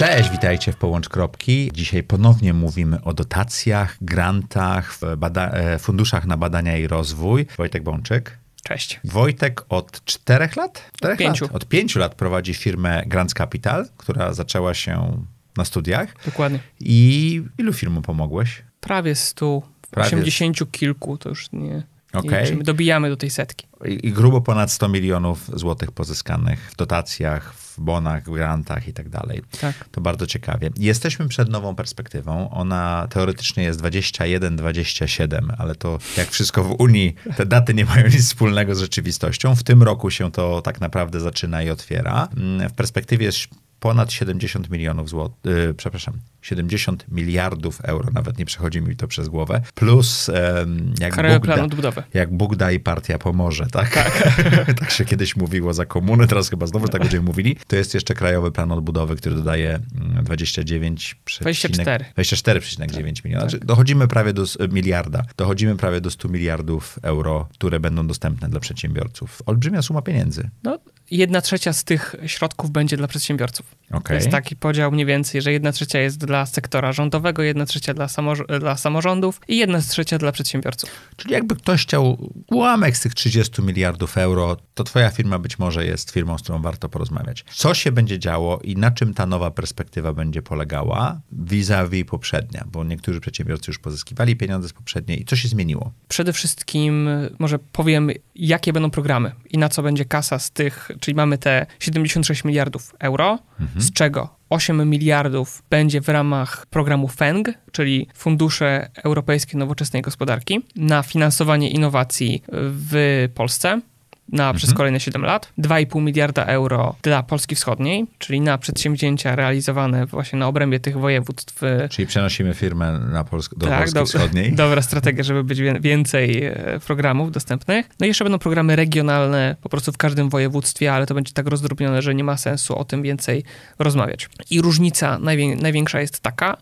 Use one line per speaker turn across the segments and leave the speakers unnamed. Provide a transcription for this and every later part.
Cześć, witajcie w Połącz Kropki. Dzisiaj ponownie mówimy o dotacjach, grantach, e, funduszach na badania i rozwój. Wojtek Bączyk.
Cześć.
Wojtek od czterech lat? Czterech
pięciu.
Lat. Od pięciu lat prowadzi firmę Grants Capital, która zaczęła się na studiach.
Dokładnie.
I ilu firmom pomogłeś?
Prawie 100,
Prawie
80 kilku, to już nie, Nie liczymy. Dobijamy do tej setki.
I, grubo ponad 100 milionów złotych pozyskanych w dotacjach, w bonach, w grantach i tak dalej.
Tak.
To bardzo ciekawie. Jesteśmy przed nową perspektywą. Ona teoretycznie jest 21-27, ale to jak wszystko w Unii, te daty nie mają nic wspólnego z rzeczywistością. W tym roku się to tak naprawdę zaczyna i otwiera. Mm, W perspektywie jest ponad 70 milionów złotych, przepraszam, 70 miliardów euro, nawet nie przechodzi mi to przez głowę, plus em, jak Bóg da,
odbudowy.
jak Bóg da i partia pomoże, tak? Tak. się kiedyś mówiło za komuny, teraz chyba znowu tak będziemy mówili. To jest jeszcze Krajowy Plan Odbudowy, który dodaje mm, 29,
24.
24,9 miliona. Znaczy, dochodzimy prawie do s- miliarda. Dochodzimy prawie do 100 miliardów euro, które będą dostępne dla przedsiębiorców. Olbrzymia suma pieniędzy.
No, jedna trzecia z tych środków będzie dla przedsiębiorców. To
Okej.
jest taki podział mniej więcej, że jedna trzecia jest dla sektora rządowego, jedna trzecia dla, samorz- dla samorządów i jedna trzecia dla przedsiębiorców.
Czyli jakby ktoś chciał ułamek z tych 30 miliardów euro, to twoja firma być może jest firmą, z którą warto porozmawiać. Co się będzie działo i na czym ta nowa perspektywa będzie polegała vis-a-vis poprzednia? Bo niektórzy przedsiębiorcy już pozyskiwali pieniądze z poprzedniej i co się zmieniło?
Przede wszystkim może powiem, jakie będą programy i na co będzie kasa z tych, czyli mamy te 76 miliardów euro, z czego 8 miliardów będzie w ramach programu FENG, czyli Fundusze Europejskie Nowoczesnej Gospodarki, na finansowanie innowacji w Polsce. Na, przez kolejne 7 lat. 2,5 miliarda euro dla Polski Wschodniej, czyli na przedsięwzięcia realizowane właśnie na obrębie tych województw y,
Czyli przenosimy firmę na Polsk- do
tak,
Polski
do-
Wschodniej.
Dobra strategia, żeby być wię- więcej e, programów dostępnych. No i jeszcze będą programy regionalne po prostu w każdym województwie, ale to będzie tak rozdrobnione, że nie ma sensu o tym więcej rozmawiać. I różnica najwię- największa jest taka,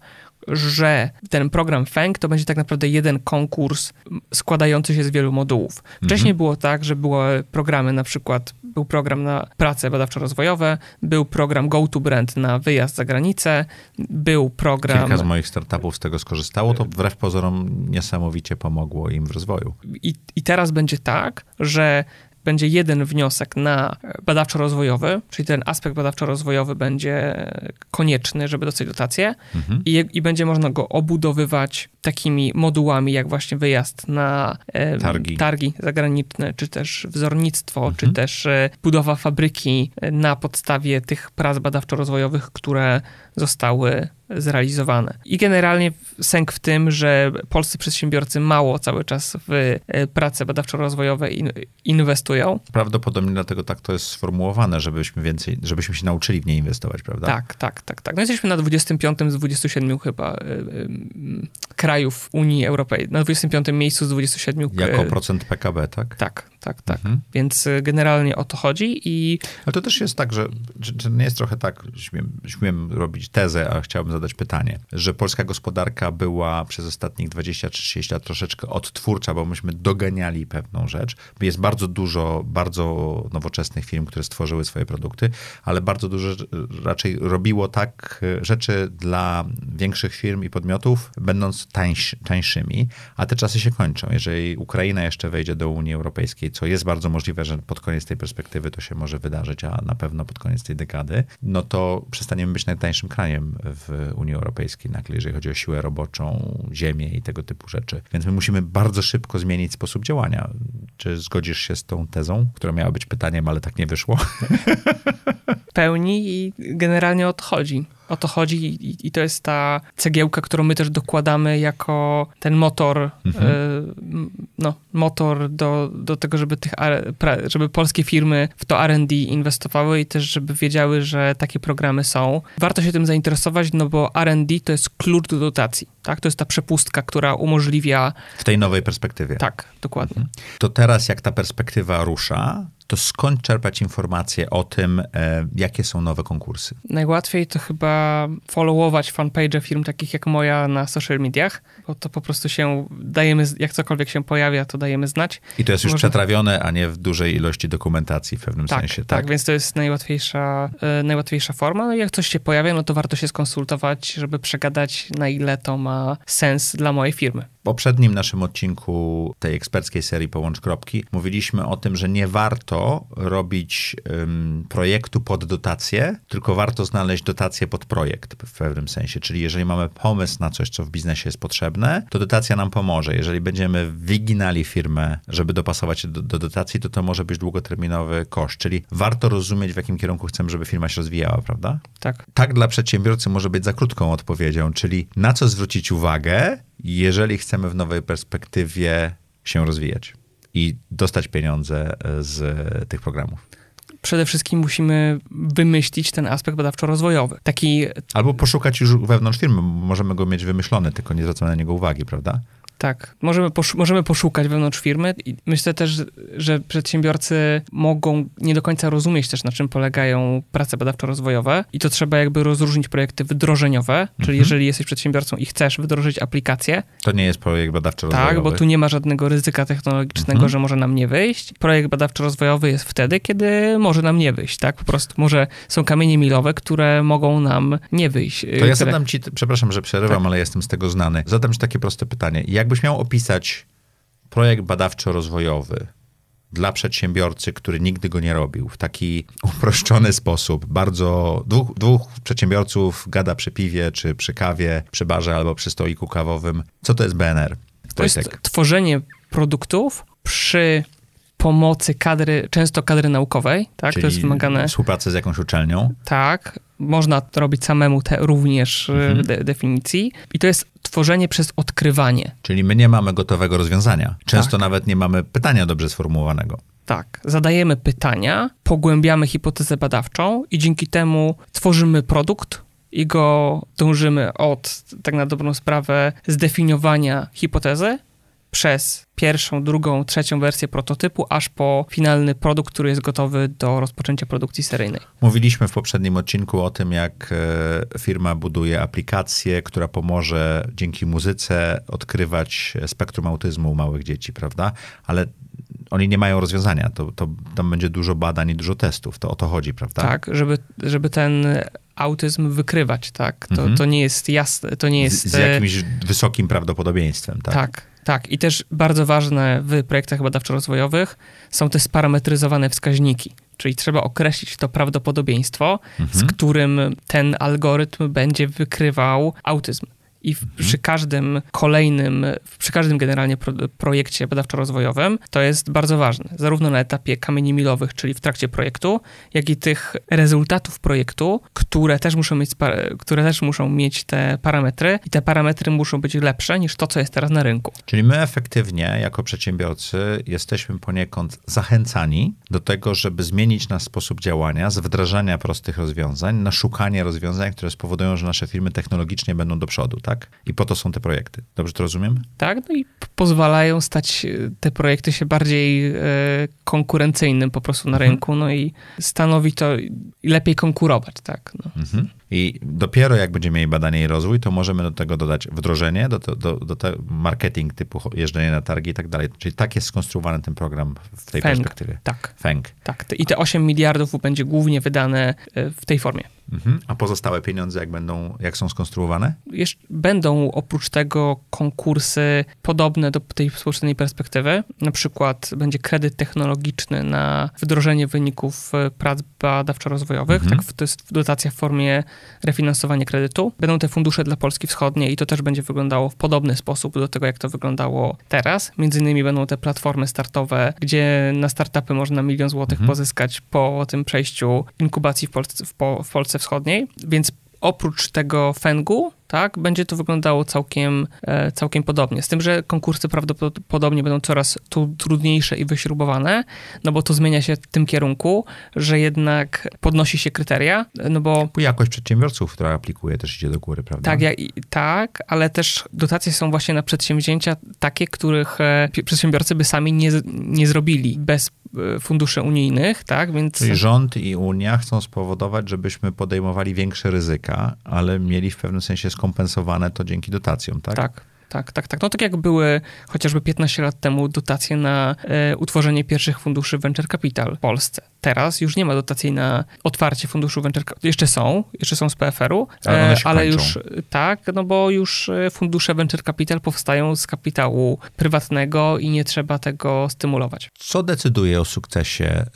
że ten program FENG to będzie tak naprawdę jeden konkurs składający się z wielu modułów. Wcześniej było tak, że były programy, na przykład był program na prace badawczo-rozwojowe, był program Go to Brand na wyjazd za granicę, był program...
Kilka z moich startupów z tego skorzystało, to wbrew pozorom niesamowicie pomogło im w rozwoju.
I, I teraz będzie tak, że będzie jeden wniosek na badawczo-rozwojowy, czyli ten aspekt badawczo-rozwojowy będzie konieczny, żeby dostać dotację
Mhm.
i, i będzie można go obudowywać takimi modułami, jak właśnie wyjazd na e,
Targi.
targi zagraniczne, czy też wzornictwo,
Mhm.
czy też e, budowa fabryki e, na podstawie tych prac badawczo-rozwojowych, które zostały zrealizowane. I generalnie sęk w tym, że polscy przedsiębiorcy mało cały czas w e, prace badawczo-rozwojowe in, inwestują.
Prawdopodobnie dlatego tak to jest sformułowane, żebyśmy więcej, żebyśmy się nauczyli w nie inwestować, prawda?
Tak, tak, tak, tak. No jesteśmy na 25 z 27 chyba y, y, krajów Unii Europejskiej. Na 25 miejscu z 27. k-
Jako procent PKB, tak?
Tak, tak, tak.
Mhm.
Więc generalnie o to chodzi i
Ale to też jest tak, że, że, że nie jest trochę tak, śmiem, śmiem robić tezę, a chciałbym zadać pytanie, że polska gospodarka była przez ostatnich 20-30 lat troszeczkę odtwórcza, bo myśmy doganiali pewną rzecz. Jest bardzo dużo bardzo nowoczesnych firm, które stworzyły swoje produkty, ale bardzo dużo raczej robiło tak e, rzeczy dla większych firm i podmiotów, będąc tańszy, tańszymi, a te czasy się kończą. Jeżeli Ukraina jeszcze wejdzie do Unii Europejskiej, co jest bardzo możliwe, że pod koniec tej perspektywy to się może wydarzyć, a na pewno pod koniec tej dekady, no to przestaniemy być najtańszym krajem w Unii Europejskiej, nagle, jeżeli chodzi o siłę roboczą, ziemię i tego typu rzeczy. Więc my musimy bardzo szybko zmienić sposób działania. Czy zgodzisz się z tą tezą, która miała być pytaniem, ale tak nie wyszło?
pełni i generalnie o to chodzi. O to chodzi i, i to jest ta cegiełka, którą my też dokładamy jako ten motor,
Mhm.
m, no, motor do, do tego, żeby, tych, żeby polskie firmy w to R&D inwestowały i też, żeby wiedziały, że takie programy są. Warto się tym zainteresować, no bo R&D to jest klucz do dotacji, tak? To jest ta przepustka, która umożliwia...
W tej nowej perspektywie.
Tak, dokładnie.
To teraz, jak ta perspektywa rusza, to skąd czerpać informacje o tym, e, jakie są nowe konkursy?
Najłatwiej to chyba followować fanpage firm takich jak moja na social mediach, bo to po prostu się dajemy, jak cokolwiek się pojawia, to dajemy znać.
I to jest już Może... przetrawione, a nie w dużej ilości dokumentacji w pewnym
tak,
sensie.
Tak, tak, więc to jest najłatwiejsza, e, najłatwiejsza forma. No i jak coś się pojawia, no to warto się skonsultować, żeby przegadać, na ile to ma sens dla mojej firmy
poprzednim naszym odcinku tej eksperckiej serii Połącz Kropki mówiliśmy o tym, że nie warto robić um, projektu pod dotację, tylko warto znaleźć dotację pod projekt w pewnym sensie. Czyli jeżeli mamy pomysł na coś, co w biznesie jest potrzebne, to dotacja nam pomoże. Jeżeli będziemy wyginali firmę, żeby dopasować się do, do dotacji, to to może być długoterminowy koszt. Czyli warto rozumieć, w jakim kierunku chcemy, żeby firma się rozwijała, prawda?
Tak.
Tak dla przedsiębiorcy może być za krótką odpowiedzią, czyli na co zwrócić uwagę, jeżeli chcemy w nowej perspektywie się rozwijać i dostać pieniądze e, z tych programów?
Przede wszystkim musimy wymyślić ten aspekt badawczo-rozwojowy. Taki...
Albo poszukać już wewnątrz firmy. Możemy go mieć wymyślony, tylko nie zwracamy na niego uwagi, prawda?
Tak, możemy, posz możemy poszukać wewnątrz firmy i myślę też, że przedsiębiorcy mogą nie do końca rozumieć też, na czym polegają prace badawczo-rozwojowe i to trzeba jakby rozróżnić projekty wdrożeniowe, czyli mhm. jeżeli jesteś przedsiębiorcą i chcesz wdrożyć aplikację.
To nie jest projekt badawczo-rozwojowy.
Tak, bo tu nie ma żadnego ryzyka technologicznego, mhm. że może nam nie wyjść. Projekt badawczo-rozwojowy jest wtedy, kiedy może nam nie wyjść, tak? Po prostu może są kamienie milowe, które mogą nam nie wyjść.
To ja zadam ci, przepraszam, że przerywam, tak. ale jestem z tego znany. Zadam ci takie proste pytanie. Jak jakbyś miał opisać projekt badawczo-rozwojowy dla przedsiębiorcy, który nigdy go nie robił, w taki uproszczony sposób, bardzo dwóch, dwóch przedsiębiorców gada przy piwie, czy przy kawie, przy barze albo przy stoliku kawowym. Co to jest BNR?
To jest tworzenie produktów przy pomocy kadry, często kadry naukowej, tak?
Czyli to jest wymagane. Współpracy z jakąś uczelnią.
Tak. Można to robić samemu te również mhm. de definicji. I to jest tworzenie przez odkrywanie.
Czyli my nie mamy gotowego rozwiązania. Często tak. nawet nie mamy pytania dobrze sformułowanego.
Tak, zadajemy pytania, pogłębiamy hipotezę badawczą i dzięki temu tworzymy produkt i go dążymy od, tak na dobrą sprawę, zdefiniowania hipotezy przez pierwszą, drugą, trzecią wersję prototypu, aż po finalny produkt, który jest gotowy do rozpoczęcia produkcji seryjnej.
Mówiliśmy w poprzednim odcinku o tym, jak e, firma buduje aplikację, która pomoże dzięki muzyce odkrywać spektrum autyzmu u małych dzieci, prawda? Ale oni nie mają rozwiązania. To, to tam będzie dużo badań i dużo testów. To o to chodzi, prawda?
Tak, żeby, żeby ten autyzm wykrywać, tak. To, mhm. to nie jest jasne, to nie jest...
Z, z jakimś wysokim prawdopodobieństwem, tak?
Tak, tak. I też bardzo ważne w projektach badawczo-rozwojowych są te sparametryzowane wskaźniki. Czyli trzeba określić to prawdopodobieństwo, mhm. z którym ten algorytm będzie wykrywał autyzm. I w, mhm. przy każdym kolejnym, przy każdym generalnie pro, projekcie badawczo-rozwojowym to jest bardzo ważne, zarówno na etapie kamieni milowych, czyli w trakcie projektu, jak i tych rezultatów projektu, które też muszą mieć, które też muszą mieć te parametry i te parametry muszą być lepsze niż to, co jest teraz na rynku.
Czyli my efektywnie, jako przedsiębiorcy, jesteśmy poniekąd zachęcani do tego, żeby zmienić nasz sposób działania z wdrażania prostych rozwiązań na szukanie rozwiązań, które spowodują, że nasze firmy technologicznie będą do przodu tak? I po to są te projekty. Dobrze to rozumiem?
Tak, no i pozwalają stać e, te projekty się bardziej e, konkurencyjnym po prostu na mhm. rynku, no i stanowi to lepiej konkurować, tak. No. Mhm.
I dopiero jak będziemy mieli badanie i rozwój, to możemy do tego dodać wdrożenie, do, do, do, do marketing typu jeżdżenie na targi i tak dalej. Czyli tak jest skonstruowany ten program w tej
Feng,
perspektywie.
Tak.
Feng.
Tak. I te 8 miliardów będzie głównie wydane e, w tej formie.
Mhm. A pozostałe pieniądze, jak będą, jak są skonstruowane?
Jeszcze będą oprócz tego konkursy podobne do tej współczesnej perspektywy. Na przykład będzie kredyt technologiczny na wdrożenie wyników e, prac badawczo-rozwojowych. Mhm. Tak, to jest dotacja w formie refinansowania kredytu. Będą te fundusze dla Polski Wschodniej i to też będzie wyglądało w podobny sposób do tego, jak to wyglądało teraz. Między innymi będą te platformy startowe, gdzie na startupy można milion złotych mhm. pozyskać po tym przejściu inkubacji w Polsce, w, po, w Polsce Wschodniej. Więc oprócz tego Fengu tak, będzie to wyglądało całkiem, e, całkiem podobnie. Z tym, że konkursy prawdopodobnie będą coraz trudniejsze i wyśrubowane, no bo to zmienia się w tym kierunku, że jednak podnosi się kryteria, no bo...
Jakość przedsiębiorców, która aplikuje, też idzie do góry, prawda?
Tak, ja, tak, ale też dotacje są właśnie na przedsięwzięcia takie, których e, przedsiębiorcy by sami nie, nie zrobili bez e, funduszy unijnych, tak, więc...
Czyli rząd i Unia chcą spowodować, żebyśmy podejmowali większe ryzyka, ale mieli w pewnym sensie skompensowane to dzięki dotacjom, tak?
Tak. Tak, tak, tak. No tak jak były chociażby 15 lat temu dotacje na e, utworzenie pierwszych funduszy Venture Capital w Polsce. Teraz już nie ma dotacji na otwarcie funduszu Venture Capital. Jeszcze są, jeszcze są z PFR-u,
ale,
e, ale już tak, no bo już e, fundusze Venture Capital powstają z kapitału prywatnego i nie trzeba tego stymulować.
Co decyduje o sukcesie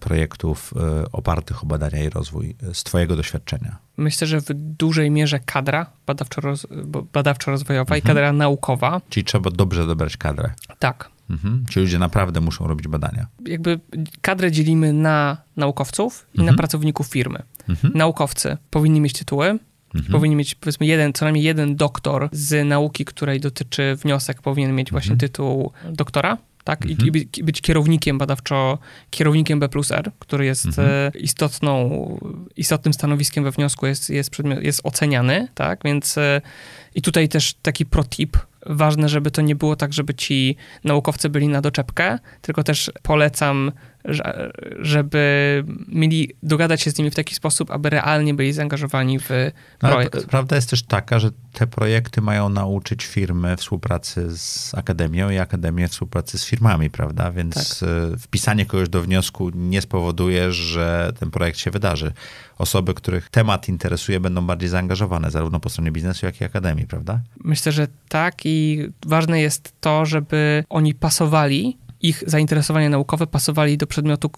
projektów opartych o badania i rozwój z twojego doświadczenia?
Myślę, że w dużej mierze kadra badawczo-rozwojowa badawczo mhm. i kadra naukowa.
Czyli trzeba dobrze dobrać kadrę.
Tak.
Mhm. Ci ludzie naprawdę muszą robić badania.
Jakby kadrę dzielimy na naukowców i mhm. na pracowników firmy. Mhm. Naukowcy powinni mieć tytuły, mhm. powinni mieć powiedzmy jeden, co najmniej jeden doktor z nauki, której dotyczy wniosek, powinien mieć właśnie mhm. tytuł doktora tak? I, mhm. I, być kierownikiem badawczo, kierownikiem B plus R, który jest mhm. E, istotną, istotnym stanowiskiem we wniosku, jest, jest, przedmiot, jest oceniany, tak? Więc e, i tutaj też taki protip, ważne, żeby to nie było tak, żeby ci naukowcy byli na doczepkę, tylko też polecam żeby mieli dogadać się z nimi w taki sposób, aby realnie byli zaangażowani w projekt.
No, prawda jest też taka, że te projekty mają nauczyć firmy współpracy z akademią i akademię współpracy z firmami, prawda? Więc tak. E, wpisanie kogoś do wniosku nie spowoduje, że ten projekt się wydarzy. Osoby, których temat interesuje, będą bardziej zaangażowane zarówno po stronie biznesu, jak i akademii, prawda?
Myślę, że tak i ważne jest to, żeby oni pasowali ich zainteresowania naukowe pasowali do przedmiotu,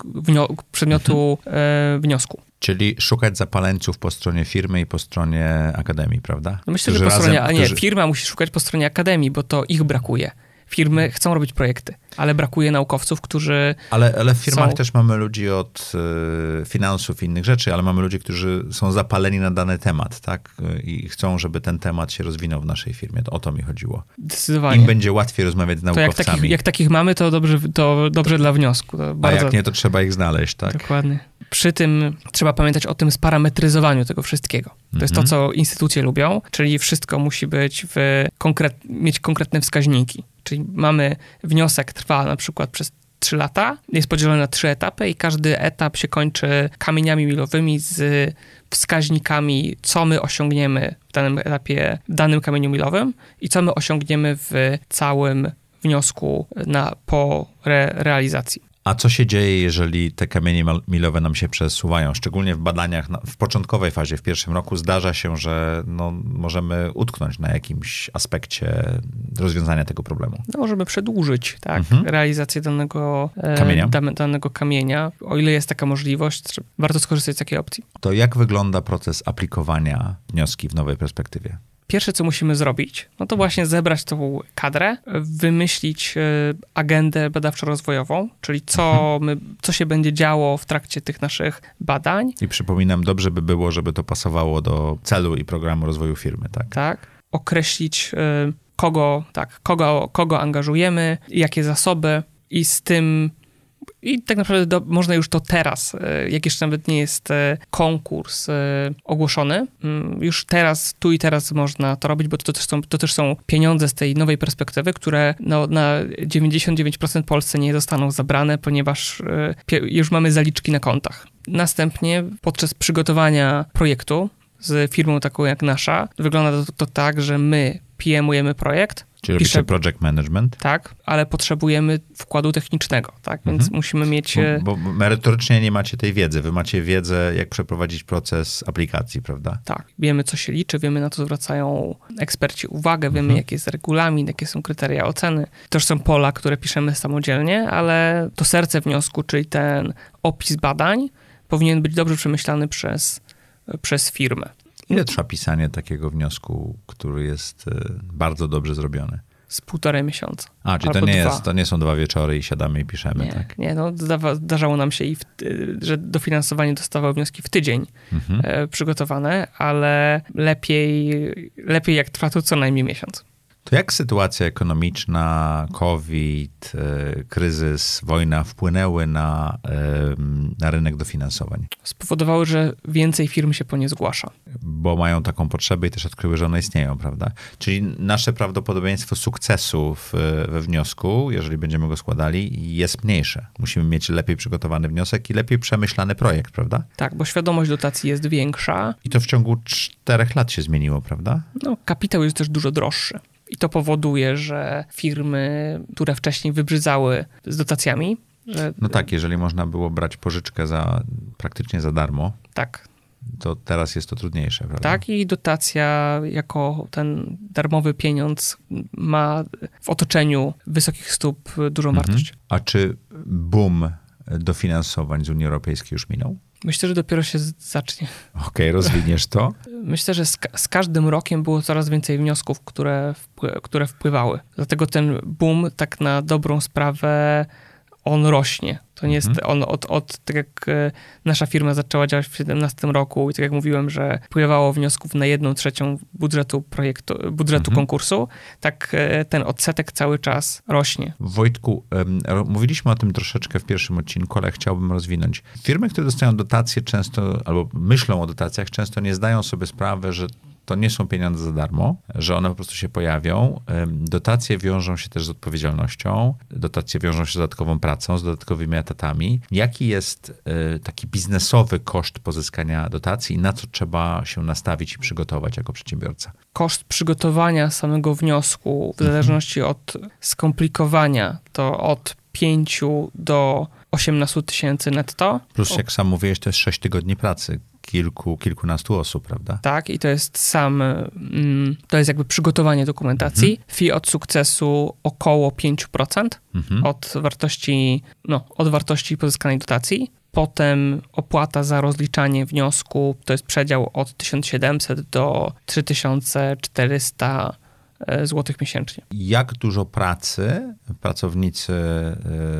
przedmiotu mhm. e, wniosku.
Czyli szukać zapaleńców po stronie firmy i po stronie akademii, prawda?
No myślę, którzy że po stronie, razem, a nie, którzy... firma musi szukać po stronie akademii, bo to ich brakuje firmy chcą robić projekty, ale brakuje naukowców, którzy.
Ale, ale w firmach są... też mamy ludzi od y, finansów i innych rzeczy, ale mamy ludzi, którzy są zapaleni na dany temat, tak? I chcą, żeby ten temat się rozwinął w naszej firmie. To o to mi chodziło.
Zdecydowanie.
Im będzie łatwiej rozmawiać z naukowcami.
To jak, takich, jak takich mamy, to dobrze, to dobrze dla wniosku.
bardzo... A jak nie, to trzeba ich znaleźć, tak?
Dokładnie. Przy tym trzeba pamiętać o tym sparametryzowaniu tego wszystkiego. To jest to, mhm. co instytucje lubią, czyli wszystko musi być w konkret, mieć konkretne wskaźniki. Czyli mamy wniosek, trwa na przykład przez 3 lata, jest podzielony na trzy etapy i każdy etap się kończy kamieniami milowymi z wskaźnikami, co my osiągniemy w danym etapie, w danym kamieniu milowym i co my osiągniemy w całym wniosku na, po re, realizacji.
A co się dzieje, jeżeli te kamienie milowe nam się przesuwają? Szczególnie w badaniach w początkowej fazie, w pierwszym roku, zdarza się, że no, możemy utknąć na jakimś aspekcie rozwiązania tego problemu.
No, możemy przedłużyć tak, mhm. realizację danego e, kamienia. danego kamienia. O ile jest taka możliwość, warto skorzystać z takiej opcji.
To jak wygląda proces aplikowania wnioski w nowej perspektywie?
Pierwsze, co musimy zrobić, no to właśnie zebrać tą kadrę, wymyślić e, agendę badawczo-rozwojową, czyli co, mhm. my, co się będzie działo w trakcie tych naszych badań.
I przypominam, dobrze by było, żeby to pasowało do celu i programu rozwoju firmy, tak?
Tak. Określić, e, kogo, tak, kogo, kogo angażujemy, jakie zasoby i z tym i tak naprawdę do, można już to teraz, e, jak jeszcze nawet nie jest e, konkurs e, ogłoszony, mm, już teraz, tu i teraz można to robić, bo to też są, to też są pieniądze z tej nowej perspektywy, które no, na 99% Polsce nie zostaną zabrane, ponieważ już mamy zaliczki na kontach. Następnie podczas przygotowania projektu z firmą taką jak nasza, wygląda to, to tak, że my PM-ujemy projekt,
Czyli pisze, robicie project management?
Tak, ale potrzebujemy wkładu technicznego, tak? Więc mhm. musimy mieć...
Bo, e, bo, merytorycznie nie macie tej wiedzy. Wy macie wiedzę, jak przeprowadzić proces aplikacji, prawda?
Tak. Wiemy, co się liczy, wiemy, na co zwracają eksperci uwagę, wiemy, mhm. jaki jest regulamin, jakie są kryteria oceny. Też są pola, które piszemy samodzielnie, ale to serce wniosku, czyli ten opis badań, powinien być dobrze przemyślany przez, przez firmę.
Ile trwa pisanie takiego wniosku, który jest e, bardzo dobrze zrobiony?
z półtorej miesiąca.
A, czyli to nie,
dwa.
jest, to nie są dwa wieczory i siadamy i piszemy,
Nie,
tak?
nie no zdarzało nam się, i w, że dofinansowanie dostawało wnioski w tydzień
Mhm.
e, przygotowane, ale lepiej, lepiej jak trwa to co najmniej miesiąc.
To jak sytuacja ekonomiczna, COVID, e, kryzys, wojna wpłynęły na, na rynek dofinansowań?
Spowodowały, że więcej firm się po nie zgłasza.
Bo mają taką potrzebę i też odkryły, że one istnieją, prawda? Czyli nasze prawdopodobieństwo sukcesu w, we wniosku, jeżeli będziemy go składali, jest mniejsze. Musimy mieć lepiej przygotowany wniosek i lepiej przemyślany projekt, prawda?
Tak, bo świadomość dotacji jest większa,
I to w ciągu czterech lat się zmieniło, prawda?
no, kapitał jest też dużo droższy. I to powoduje, że firmy, które wcześniej wybrzydzały z dotacjami, że
No tak, jeżeli można było brać pożyczkę za praktycznie za darmo,
tak,
to teraz jest to trudniejsze, prawda?
tak i dotacja jako ten darmowy pieniądz ma w otoczeniu wysokich stóp dużą
Mhm.
wartość.
A czy boom dofinansowań z Unii Europejskiej już minął?
Myślę, że dopiero się zacznie.
Okej, rozwiniesz to.
Myślę, że z, ka- z każdym rokiem było coraz więcej wniosków, które, wpły, które wpływały. Dlatego ten boom, tak na dobrą sprawę, on rośnie. To nie jest on od, od, tak jak e, nasza firma zaczęła działać w 2017 roku i tak jak mówiłem, że wpływało wniosków na jedną trzecią budżetu projektu, budżetu
Mhm.
konkursu, tak e, ten odsetek cały czas rośnie.
Wojtku, mówiliśmy o tym troszeczkę w pierwszym odcinku, ale chciałbym rozwinąć. Firmy, które dostają dotacje często, albo myślą o dotacjach, często nie zdają sobie sprawy, że to nie są pieniądze za darmo, że one po prostu się pojawią. Dotacje wiążą się też z odpowiedzialnością, dotacje wiążą się z dodatkową pracą, z dodatkowymi etatami. Jaki jest e, taki biznesowy koszt pozyskania dotacji i na co trzeba się nastawić i przygotować jako przedsiębiorca?
koszt przygotowania samego wniosku, w zależności od skomplikowania, to od 5 do 18 tysięcy netto.
Plus, jak sam mówiłeś, to jest 6 tygodni pracy kilku, kilkunastu osób, prawda?
Tak, i to jest sam, mm, to jest jakby przygotowanie dokumentacji. Fee od sukcesu około 5%
Mhm.
od wartości, no, od wartości pozyskanej dotacji. Potem opłata za rozliczanie wniosku to jest przedział od 1700 do 3400 zł miesięcznie.
Jak dużo pracy pracownicy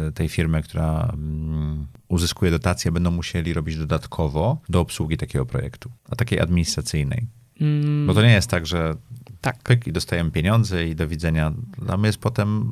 y, tej firmy, która mm, uzyskuje dotację, będą musieli robić dodatkowo do obsługi takiego projektu, a takiej administracyjnej?
Mm,
Bo to nie jest tak, że
tak.
pyk i dostajemy pieniądze i do widzenia. Tam jest potem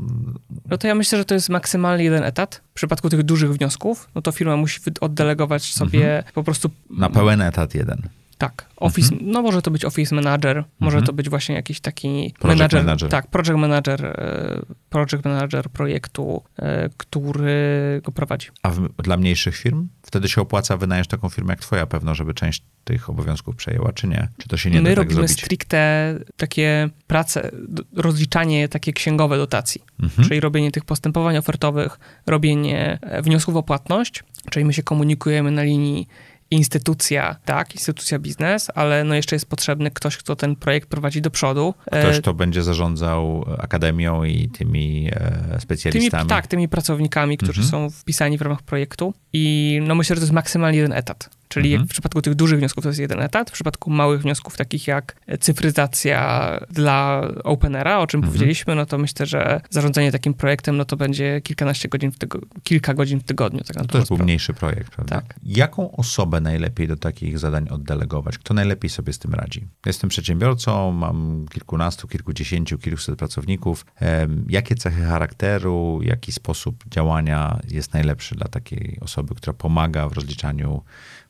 No to ja myślę, że to jest maksymalnie jeden etat. W przypadku tych dużych wniosków, no to firma musi oddelegować sobie po prostu
na pełen etat jeden.
Tak, office, no może to być office manager, może to być właśnie jakiś taki
Project
manager,
manager.
tak, project manager, e, project manager projektu, e, który go prowadzi.
A w, dla mniejszych firm? Wtedy się opłaca wynająć taką firmę jak twoja pewno, żeby część tych obowiązków przejęła, czy nie? Czy to się nie
My
da tak
robimy
zrobić?
stricte takie prace, rozliczanie takie księgowe dotacji,
Mhm.
czyli robienie tych postępowań ofertowych, robienie e, wniosków o płatność, czyli my się komunikujemy na linii instytucja, tak, instytucja biznes, ale no jeszcze jest potrzebny ktoś, kto ten projekt prowadzi do przodu. E,
Ktoś, kto będzie zarządzał akademią i tymi e,
Tymi,
specjalistami.
tak, tymi pracownikami, którzy
Mhm.
są wpisani w ramach projektu i no myślę, że to jest maksymalnie jeden etat. Czyli
Mhm.
w przypadku tych dużych wniosków to jest jeden etat, w przypadku małych wniosków takich jak cyfryzacja dla Openera, o czym
Mhm.
powiedzieliśmy, no to myślę, że zarządzanie takim projektem, no to będzie kilkanaście godzin w tygodniu, kilka godzin w tygodniu. Tak
No to jest był mniejszy projekt, prawda?
Tak.
Jaką osobę najlepiej do takich zadań oddelegować? Kto najlepiej sobie z tym radzi? Jestem przedsiębiorcą, mam kilkunastu, kilkudziesięciu, kilkuset pracowników. Jakie cechy charakteru, jaki sposób działania jest najlepszy dla takiej osoby, która pomaga w rozliczaniu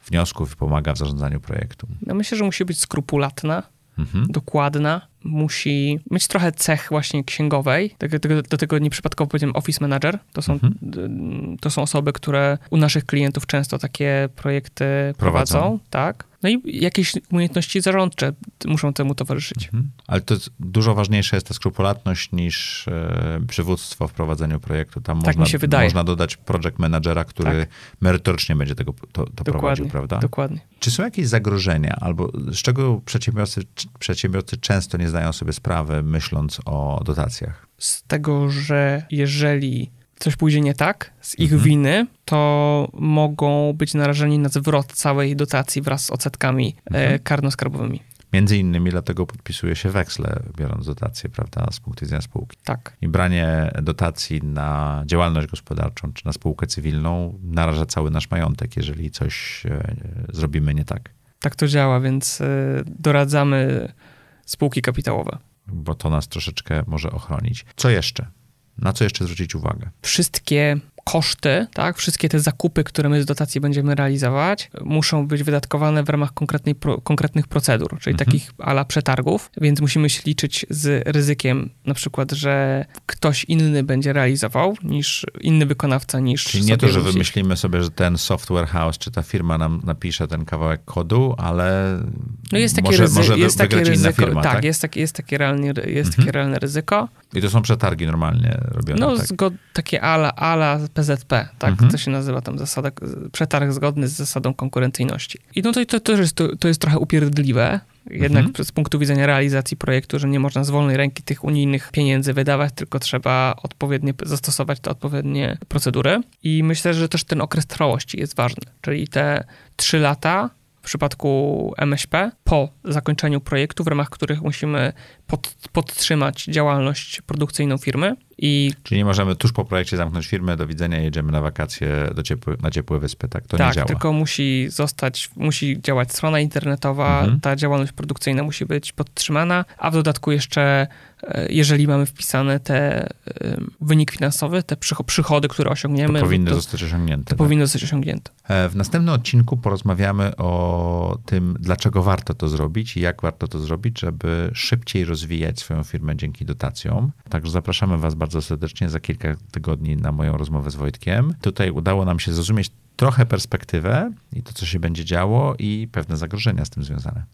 wniosków i pomaga w zarządzaniu projektu?
No myślę, że musi być skrupulatna,
Mhm.
dokładna, musi mieć trochę cech właśnie księgowej. Do tego, do tego nieprzypadkowo powiedziałem office manager. To są,
Mhm.
to są osoby, które u naszych klientów często takie projekty
Prowadzą.
prowadzą. tak. No i jakieś umiejętności zarządcze muszą temu towarzyszyć.
Mhm. Ale to dużo ważniejsza jest ta skrupulatność niż e, przywództwo w prowadzeniu projektu. Tam
Tak
można,
mi się wydaje.
można dodać project managera, który
Tak.
merytorycznie będzie tego to, to prowadził, prawda?
Dokładnie.
Czy są jakieś zagrożenia, albo z czego przedsiębiorcy, przedsiębiorcy często nie zdają sobie sprawy, myśląc o dotacjach?
Z tego, że jeżeli coś pójdzie nie tak z ich
Mhm.
winy, to mogą być narażeni na zwrot całej dotacji wraz z odsetkami e,
Mhm.
karno-skarbowymi.
Między innymi dlatego podpisuje się weksle, biorąc dotacje, prawda, z punktu widzenia spółki.
Tak.
I branie dotacji na działalność gospodarczą czy na spółkę cywilną naraża cały nasz majątek, jeżeli coś e, zrobimy nie tak.
Tak to działa, więc y, doradzamy spółki kapitałowe.
Bo to nas troszeczkę może ochronić. Co jeszcze? Na co jeszcze zwrócić uwagę?
Wszystkie koszty, tak, wszystkie te zakupy, które my z dotacji będziemy realizować, muszą być wydatkowane w ramach konkretnej, pro, konkretnych procedur, czyli
Mhm.
takich ala przetargów, więc musimy się liczyć z ryzykiem, na przykład, że ktoś inny będzie realizował niż inny wykonawca niż
Czyli nie to, że wymyślimy sobie, że ten software house czy ta firma nam napisze ten kawałek kodu, ale
No jest takie,
może,
ryzy-
może
jest takie ryzyko.
firma,
tak,
tak?
Jest, takie, jest, takie realnie, jest
Mhm.
takie realne ryzyko.
I to są przetargi normalnie robione,
No,
tak?
zgod, takie ala, ala PZP, tak,
Mhm.
to się nazywa tam zasada, przetarg zgodny z zasadą konkurencyjności. I no to, to, to, jest, to, to jest trochę upierdliwe, jednak
Mhm.
z punktu widzenia realizacji projektu, że nie można z wolnej ręki tych unijnych pieniędzy wydawać, tylko trzeba odpowiednio zastosować te odpowiednie procedury. I myślę, że też ten okres trwałości jest ważny, czyli te trzy lata w przypadku MŚP po zakończeniu projektu, w ramach których musimy pod, podtrzymać działalność produkcyjną firmy i
Czyli nie możemy tuż po projekcie zamknąć firmy, do widzenia, jedziemy na wakacje do ciepły, na ciepłe wyspy, tak? To nie
tak,
działa.
tylko musi zostać, musi działać strona internetowa,
Mhm.
ta działalność produkcyjna musi być podtrzymana, a w dodatku jeszcze, e, jeżeli mamy wpisane te e, wynik finansowy, te przycho- przychody, które osiągniemy,
to powinny
to,
zostać osiągnięte.
to
tak?
powinno zostać osiągnięte.
E, W następnym odcinku porozmawiamy o tym, dlaczego warto to zrobić i jak warto to zrobić, żeby szybciej rozwijać swoją firmę dzięki dotacjom. Także zapraszamy Was bardzo serdecznie za kilka tygodni na moją rozmowę z Wojtkiem. Tutaj udało nam się zrozumieć trochę perspektywę i to, co się będzie działo i pewne zagrożenia z tym związane.